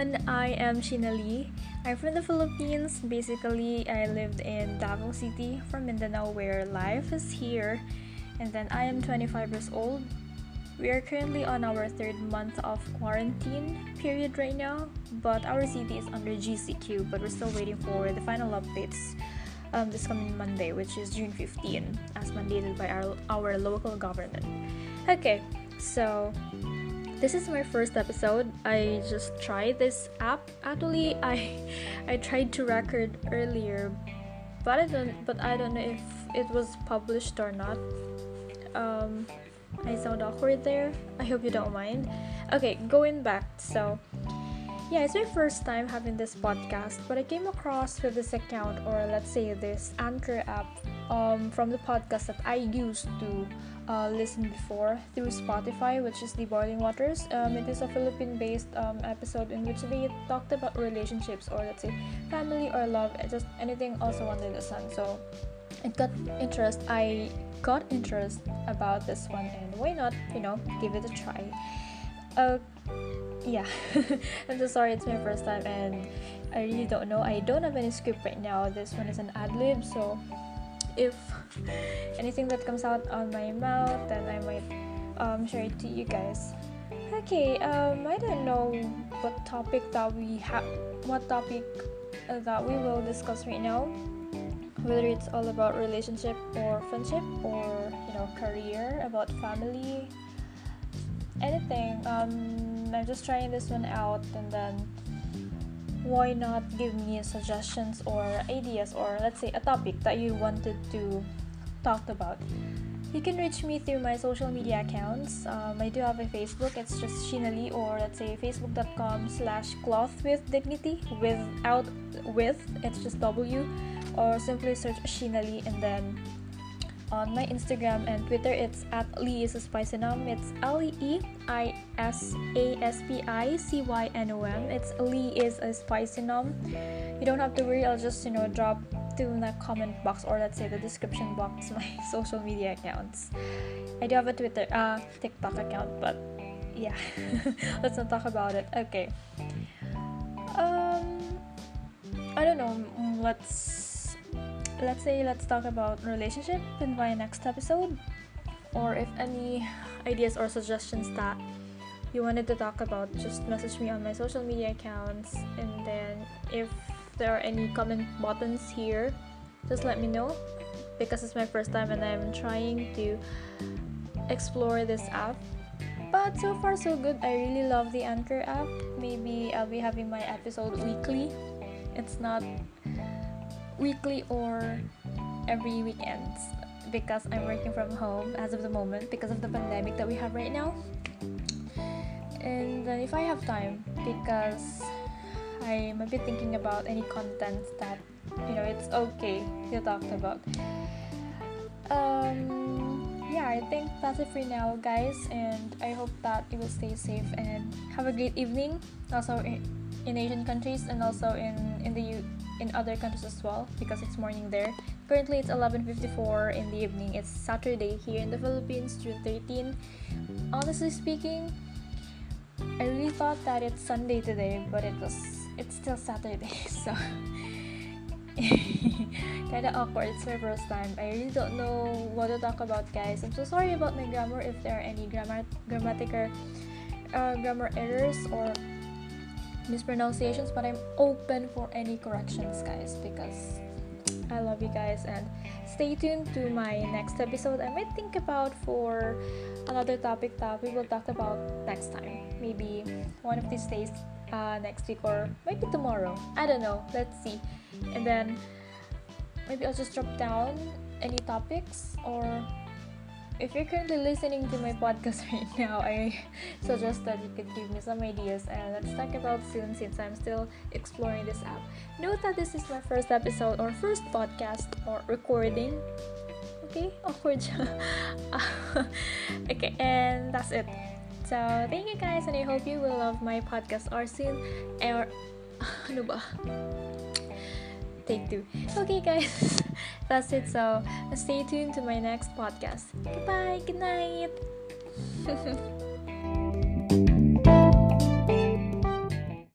everyone. I am Lee. I'm from the Philippines. Basically, I lived in Davao City from Mindanao where life is here. And then I am 25 years old. We are currently on our third month of quarantine period right now, but our city is under GCQ, but we're still waiting for the final updates um, this coming Monday, which is June 15, as mandated by our, our local government. Okay, so this is my first episode. I just tried this app. Actually, I I tried to record earlier, but I don't but I don't know if it was published or not. Um, I sound awkward there. I hope you don't mind. Okay, going back. So, yeah, it's my first time having this podcast, but I came across with this account or let's say this Anchor app um, from the podcast that I used to uh, listened before through Spotify, which is the Boiling Waters. Um, it is a Philippine-based um, episode in which they talked about relationships or let's say family or love, just anything also under the sun. So it got interest. I got interest about this one, and why not? You know, give it a try. Uh, yeah, I'm so sorry. It's my first time, and I really don't know. I don't have any script right now. This one is an ad lib, so if anything that comes out on my mouth, then I might um, share it to you guys. Okay, um, I don't know what topic that we have, what topic uh, that we will discuss right now. Whether it's all about relationship or friendship or you know career, about family, anything. Um, I'm just trying this one out, and then why not give me suggestions or ideas or let's say a topic that you wanted to talk about? You can reach me through my social media accounts. Um, i do have a facebook. It's just shinali or let's say facebook.com slash cloth with dignity without with it's just w or simply search shinali and then on my Instagram and Twitter, it's at Lee is a Spicynom. It's L E I S A S P I C Y N O M. It's Lee is a Spicynom. You don't have to worry, I'll just, you know, drop to the comment box or let's say the description box my social media accounts. I do have a Twitter, uh, TikTok account, but yeah, let's not talk about it. Okay. Um, I don't know. Mm, let's let's say let's talk about relationship in my next episode or if any ideas or suggestions that you wanted to talk about just message me on my social media accounts and then if there are any comment buttons here just let me know because it's my first time and i'm trying to explore this app. But so far so good. I really love the anchor app. Maybe i'll be having my episode weekly. It's not weekly or every weekends because I'm working from home as of the moment because of the pandemic that we have right now. And if I have time, because I'm a bit thinking about any content that you know it's okay to talk about. Um, yeah, I think that's it for now, guys, and I hope that you will stay safe and have a great evening. Also in, in Asian countries and also in in the U in other countries as well because it's morning there. Currently, it's 11:54 in the evening. It's Saturday here in the Philippines, June 13. Honestly speaking, I really thought that it's Sunday today, but it was it's still Saturday, so kind of awkward. It's my first time. I really don't know what to talk about, guys. I'm so sorry about my grammar if there are any grammar grammatical uh, grammar errors or mispronunciations, but I'm open for any corrections, guys, because I love you guys and stay tuned to my next episode. I might think about for another topic that we will talk about next time. Maybe one of these days uh, next week or maybe tomorrow. I don't know. Let's see. And then maybe I'll just drop down any topics or if you're currently listening to my podcast right now, I suggest that you could give me some ideas and let's talk about soon since I'm still exploring this app. Note that this is my first episode or first podcast or recording. Okay, awkward. okay, and that's it. So, thank you guys and I hope you will love my podcast or soon or ano ba? take two. Okay, guys, that's it. So stay tuned to my next podcast. Goodbye, good night.